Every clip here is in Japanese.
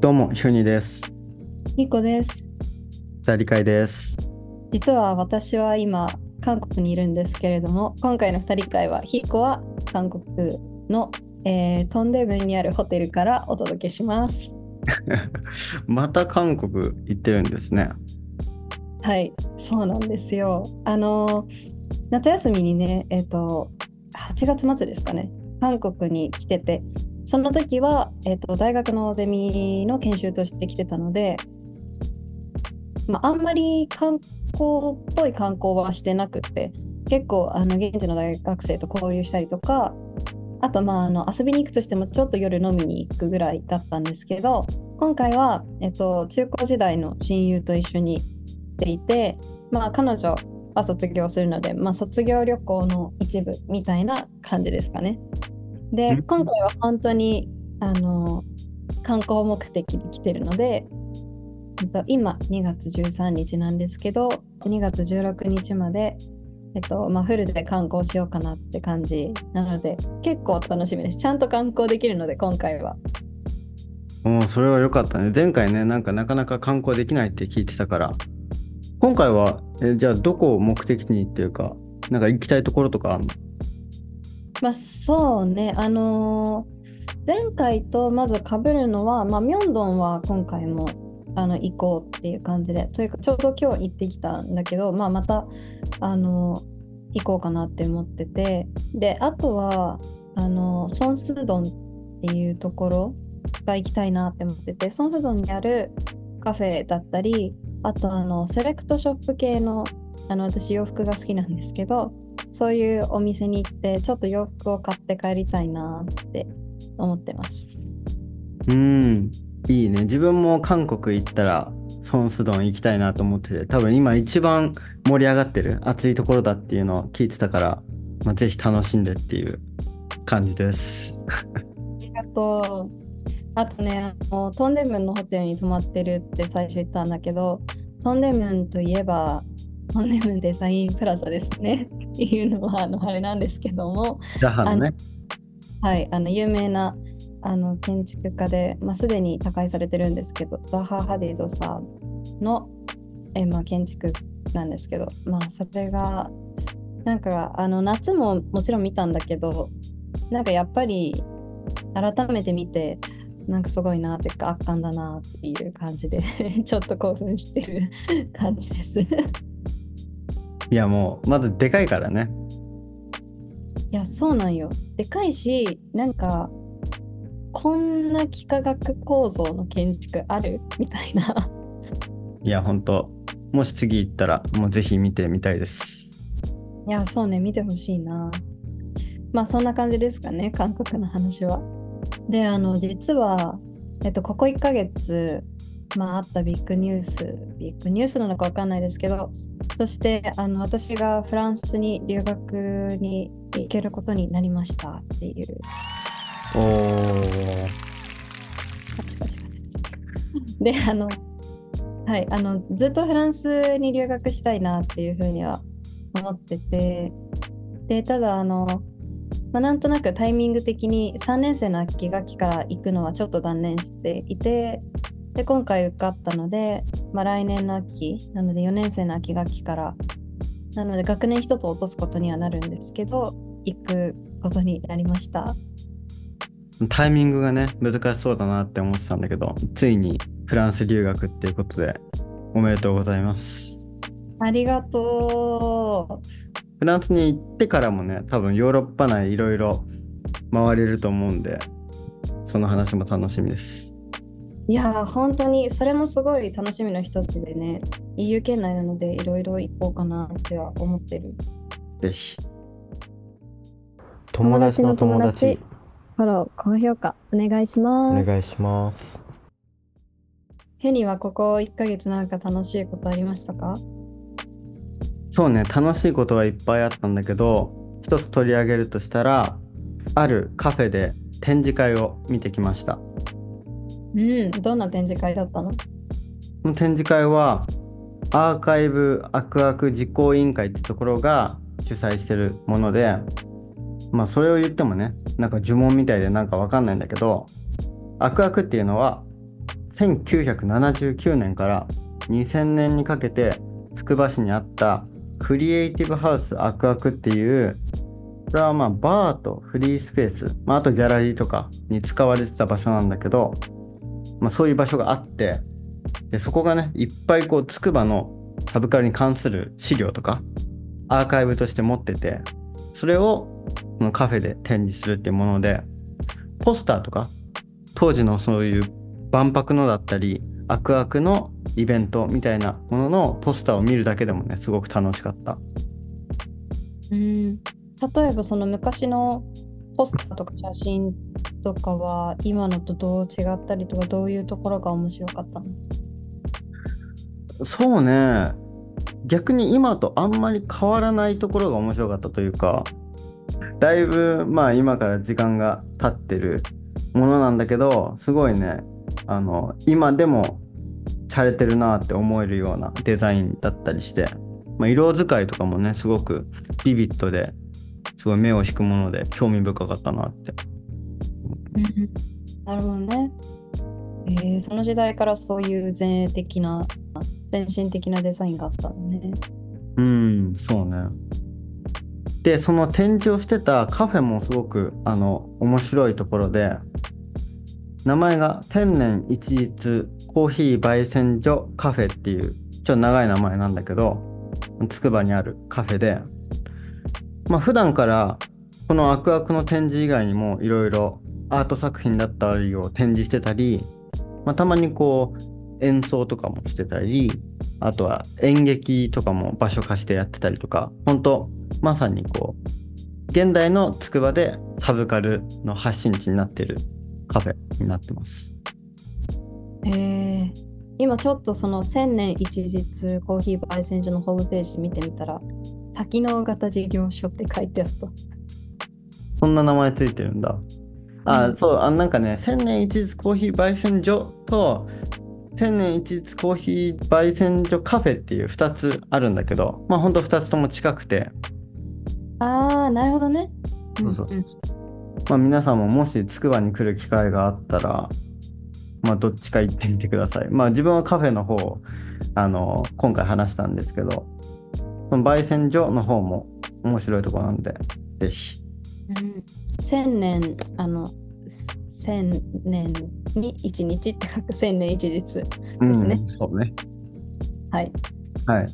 どうも、ひゅにです。ニコです。二人会です。実は私は今、韓国にいるんですけれども、今回の二人会は、ヒコは韓国の、えートンデムンにあるホテルからお届けします。また韓国行ってるんですね。はい、そうなんですよ。あのー夏休みにね、えっ、と、8月末ですかね、韓国に来てて、その時は、えっと大学のゼミの研修として来てたので、まあ、んまり観光っぽい観光はしてなくて、結構あの現地の大学生と交流したりとか、あとまああの遊びに行くとしてもちょっと夜飲みに行くぐらいだったんですけど、今回は、えっと、中高時代の親友と一緒にっていて、まあ、彼女は卒業するので、まあ、卒業旅行の一部みたいな感じですかね。で、うん今回は本当にあの観光目的で来てるので、えっと今2月13日なんですけど、2月16日まで、えっとまあ、フルで観光しようかなって感じなので、結構楽しみです。ちゃんと観光できるので、今回は。もうそれは良かったね。前回ね、なんかなかなか観光できないって聞いてたから、今回は、えじゃあどこを目的にっていうか、なんか行きたいところとかあるの？まあそうね、あのー前回とまず被るのは、まあ、ミョンドンは今回もあの行こうっていう感じで、というかちょうど今日行ってきたんだけど、まあ、また、あのー行こうかなって思ってて、で、あとは、あのーソンスドンっていうところが行きたいなって思ってて、ソンスドンにあるカフェだったり、あとあのセレクトショップ系の、あの私洋服が好きなんですけど、そういうお店に行って、ちょっと洋服を買って帰りたいなって思ってます。うーん、いいね。自分も韓国行ったら、ソンスドン行きたいなと思ってて、多分今一番盛り上がってる熱いところだっていうのを聞いてたから、まあ、ぜひ楽しんでっていう感じです。あと、あとね、あのトンデムンのホテルに泊まってるって最初言ったんだけど、トンデムンといえば、トンデムンデザインプラザですね っていうのはあのあれなんですけども、ジャハのね。はい、あの有名なあの建築家で、まあ、すでに他界されてるんですけど、ザハ・ハディドさんの、えまあ、建築なんですけど、まあ、それが、なんかあの夏ももちろん見たんだけど、なんかやっぱり改めて見て、なんかすごいなっていうか圧巻だなっていう感じで ちょっと興奮してる感じです。いいやもう、まだでかいからね。や、そうなんよ。でかいし、なんか、こんな幾何学構造の建築ある？みたいな。いや、ほんと、もし次行ったら、もうぜひ見てみたいです。いや、そうね、見てほしいな。まあ、そんな感じですかね、韓国の話は。で、あの、実は、えっと、ここ1ヶ月、まあ、あったビッグニュース、ビッグニュースなのかわかんないですけど、そして、あの、私がフランスに留学に行けることになりましたっていう。おー。パチパチパチで、あの、はい、あの、ずっとフランスに留学したいなっていうふうには思ってて、で、ただ、あの、まあ、なんとなくタイミング的に3年生の秋学期から行くのはちょっと断念していて、で、今回受かったので、まあ、来年の秋、なので4年生の秋学期から、なので学年一つ落とすことにはなるんですけど、行くことになりました。タイミングがね、難しそうだなって思ってたんだけど、ついにフランス留学っていうことで、おめでとうございます。ありがとう。フランスに行ってからもね、多分ヨーロッパ内いろいろ回れると思うんで、その話も楽しみです。いやー本当にそれもすごい楽しみの一つでね EU 圏内なのでいろいろ行こうかなっては思ってるぜひ。友達の友達フォロー高評価お願いしおます願いします。ヘニはここ1ヶ月なんか楽しいことありましたか？そうね、楽しいことはいっぱいあったんだけど、一つ取り上げるとしたら、あるカフェで展示会を見てきました。うん。どんな展示会だったの？展示会はアーカイブアクアク実行委員会ってところが主催してるものでまあそれを言ってもねなんか呪文みたいでなんかわかんないんだけどアクアクっていうのは1979年から2000年にかけてつくば市にあったクリエイティブハウスアクアクっていうこれはまあバーとフリースペース、まあ、あとギャラリーとかに使われてた場所なんだけど、まあ、そういう場所があってでそこがねいっぱいこうつくばのサブカルに関する資料とかアーカイブとして持っててそれをこのカフェで展示するっていうものでポスターとか当時のそういう万博のだったりアクアクのイベントみたいなもののポスターを見るだけでもねすごく楽しかった。うん。例えばその昔のポスターとか写真とかは今のとどう違ったりとかどういうところが面白かったの？そうね。逆に今とあんまり変わらないところが面白かったというかだいぶまあ今から時間が経ってるものなんだけどすごいね。あの今でもされてるなって思えるようなデザインだったりして、まあ、色使いとかもねすごくビビッドですごい目を引くもので興味深かったなって。なるほどね。えー、その時代からそういう前衛的な先進的なデザインがあったのね。うんそうね。でその展示をしてたカフェもすごくあの面白いところで名前が天然一日コーヒー焙煎所カフェっていうちょっと長い名前なんだけどつくばにあるカフェでまあ普段からこのアクアクの展示以外にもいろいろアート作品だったりを展示してたり、まあ、たまにこう演奏とかもしてたりあとは演劇とかも場所貸してやってたりとか本当まさにこう現代のつくばでサブカルの発信地になってるカフェになってます。えー、今ちょっとその千年一日コーヒー焙煎所のホームページ見てみたら多機能型事業所って書いてあった。そんな名前ついてるんだ。あ、うんそう、あなんかね、千年一日コーヒー焙煎所と、千年一日コーヒー焙煎所カフェっていう2つあるんだけど、まあほんと2つとも近くて、ああ、なるほどね。そうそううんうんまあ皆さんももしつくばに来る機会があったら、まあどっちか行ってみてください。まあ自分はカフェの方を、あの、今回話したんですけど、その焙煎所の方も面白いところなんで、ぜひ。うん千年、あの、す千年に一日って書く千年一日。ですねうん、そうね。はい。はい。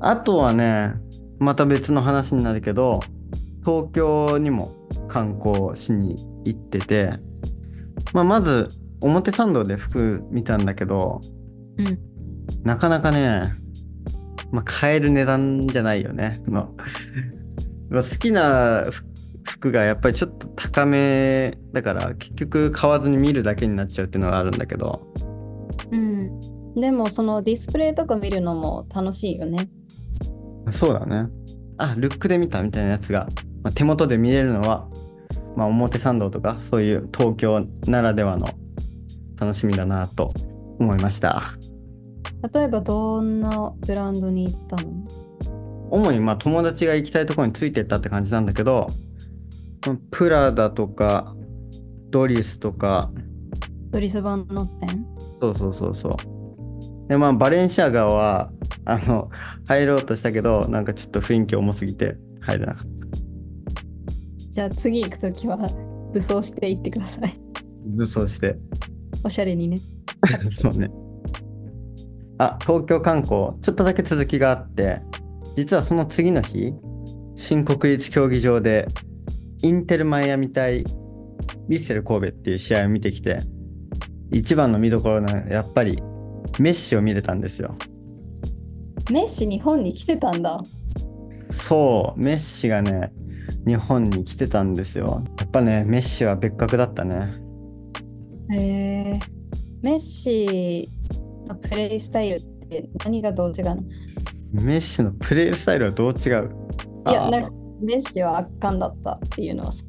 あとはね、また別の話になるけど、東京にも観光しに行ってて、まあ、まず表参道で服見たんだけど、うん。なかなかね、まあ、買える値段じゃないよね。のまあ好きな服服がやっぱりちょっと高めだから結局買わずに見るだけになっちゃうっていうのがあるんだけど、うん。でも、そのディスプレイとか見るのも楽しいよね。そうだね。あ、ルックで見たみたいなやつが、まあ、手元で見れるのは、まあ、表参道とか、そういう東京ならではの楽しみだなと思いました。例えば、どんなブランドに行ったの？主にまあ友達が行きたいところについてったって感じなんだけど、まあプラダとか、ドリスとか、ドリス・バンノッテンそうそうそうそう。で、まあ、バレンシアガは、あの、入ろうとしたけど、なんかちょっと雰囲気重すぎて入れなかった。じゃあ次行くときは武装して行ってください。武装して。おしゃれにね。そうね。あ、東京観光、ちょっとだけ続きがあって、実はその次の日、新国立競技場で、インテルマイアミ対ヴィッセル神戸っていう試合を見てきて、一番の見どころはね、やっぱりメッシを見れたんですよ。メッシ日本に来てたんだ。そう、メッシがね、日本に来てたんですよ。やっぱね、メッシは別格だったね。へえ。メッシのプレイスタイルって何がどう違うの？メッシのプレースタイルはどう違う？いや、なんかメッシは圧巻だったっていうのはさ。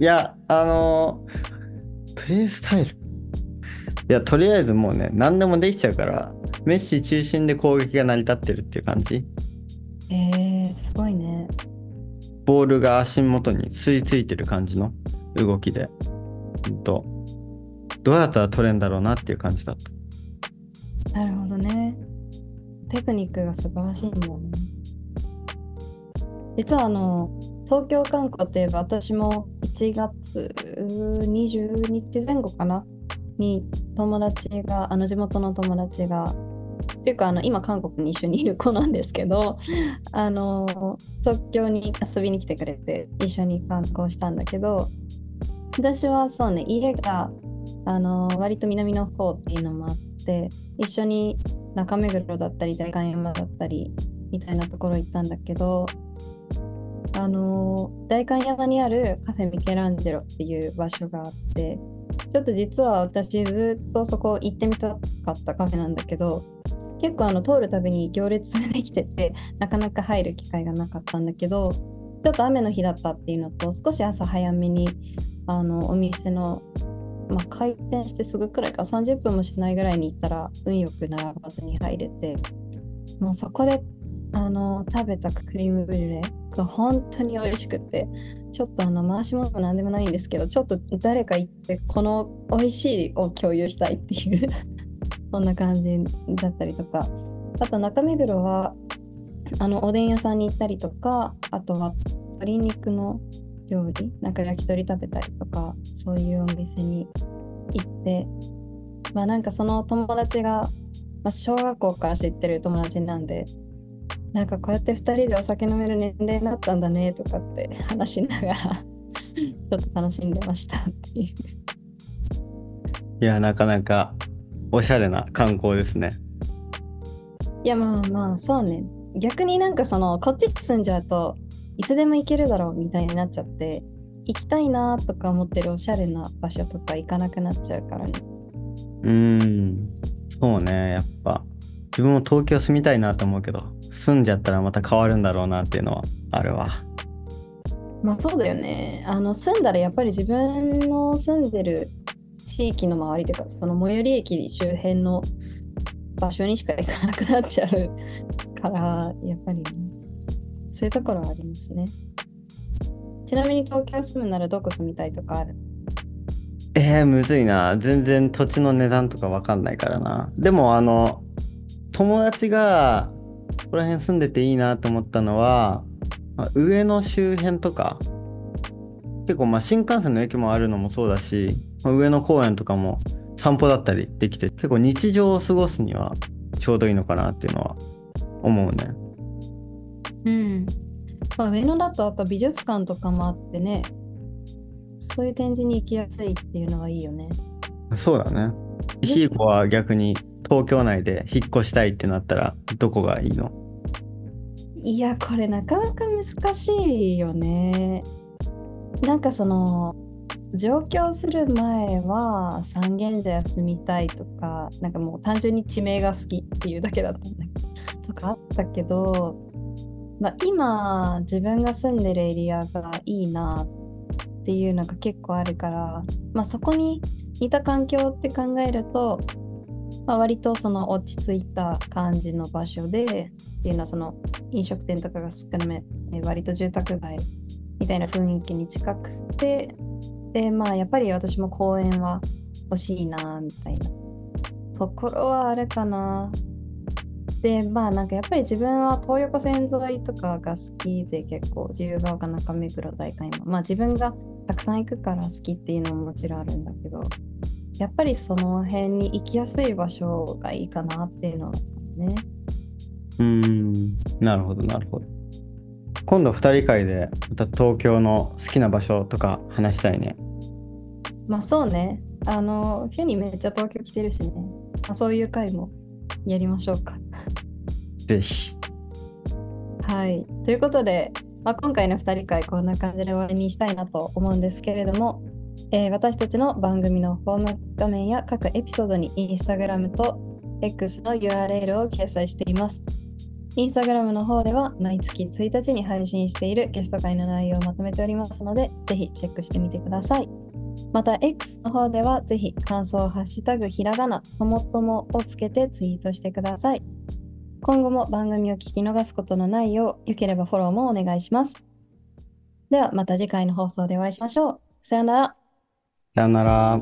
いや、あのープレイスタイル。いや、とりあえずもうね、何でもできちゃうから、メッシ中心で攻撃が成り立ってるっていう感じ。えー、すごいね。ボールが足元に吸い付いてる感じの動きで。ほんと。どうやったら撮れるんだろうなっていう感じだった。テクニックが素晴らしいんだね。実はあの東京観光っていえば私も1月20日前後かな？に友達があの地元の友達がっていうかあの今韓国に一緒にいる子なんですけどあの東京に遊びに来てくれて一緒に観光したんだけど私はそうね家があの割と南の方っていうのもあって一緒に中目黒だったり代官山だったりみたいなところ行ったんだけどあの代官山にあるカフェミケランジェロっていう場所があってちょっと実は私ずっとそこ行ってみたかったカフェなんだけど結構あの通るたびに行列ができててなかなか入る機会がなかったんだけどちょっと雨の日だったっていうのと少し朝早めにあのお店の、まあ、開店してすぐくらいか30分もしないぐらいに行ったら運よく並ばずに入れてもうそこであの食べたクリームブリュレが本当に美味しくてちょっとあの回し物も何でもないんですけどちょっと誰か行ってこの美味しいを共有したいっていう そんな感じだったりとか。あと中目黒はあのおでん屋さんに行ったりとかあとは鶏肉の料理？なんか焼き鳥食べたりとかそういうお店に行ってまあなんかその友達が、まあ、小学校から知ってる友達なんでなんかこうやって2人でお酒飲める年齢になったんだねとかって 話しながらちょっと楽しんでましたっていう。いやなかなかおしゃれな観光ですね。いやまあまあそうね逆になんかそのこっち住んじゃうといつでも行けるだろうみたいになっちゃって行きたいなとか思ってるおしゃれな場所とか行かなくなっちゃうからね。うんそうねやっぱ自分も東京住みたいなと思うけど住んじゃったらまた変わるんだろうなっていうのはあるわ。まあそうだよね。あの住んだらやっぱり自分の住んでる地域の周りというかその最寄り駅周辺の場所にしか行かなくなっちゃうからやっぱり、ね、そういうところはありますね。ちなみに東京住むならどこ住みたいとかある？えー、むずいな。全然土地の値段とかわかんないからな。でもあの、友達がここら辺住んでていいなと思ったのは、まあ、上野周辺とか、結構まあ新幹線の駅もあるのもそうだし、まあ、上野公園とかも散歩だったりできて、結構日常を過ごすにはちょうどいいのかなっていうのは思うね。うん。まあ、上野だとやっぱ美術館とかもあってね、そういう展示に行きやすいっていうのはいいよね。そうだね。ひいこは逆に東京内で引っ越したいってなったらどこがいいの？いやこれなかなか難しいよね。なんかその上京する前は三軒茶屋住みたいとかなんかもう単純に地名が好きっていうだけだったんだけどとかあったけど、まあ、今自分が住んでるエリアがいいなっていうのが結構あるから、まあ、そこに似た環境って考えると、まあ、割とその落ち着いた感じの場所でっていうのはその飲食店とかが少なめ割と住宅街みたいな雰囲気に近くてでまあやっぱり私も公園は欲しいなみたいなところはあるかなでまあなんかやっぱり自分は東横線沿いとかが好きで結構自由が丘中目黒大会もまあ自分がたくさん行くから好きっていうのももちろんあるんだけどやっぱりその辺に行きやすい場所がいいかなっていうのはね。うんなるほどなるほど。今度2人会でまた東京の好きな場所とか話したいね。まあそうね。あのフェニめっちゃ東京来てるしね、まあ、そういう会もやりましょうか。ぜひ。はい。ということで、まあ、今回の2人会こんな感じで終わりにしたいなと思うんですけれども、えー、私たちの番組のホーム画面や各エピソードにインスタグラムと X の URL を掲載していますインスタグラムの方では毎月1日に配信しているゲスト会の内容をまとめておりますので、ぜひチェックしてみてください。また X の方ではぜひ感想をハッシュタグひらがなともともをつけてツイートしてください。今後も番組を聞き逃すことのないよう、よければフォローもお願いします。ではまた次回の放送でお会いしましょう。さよなら。さよなら。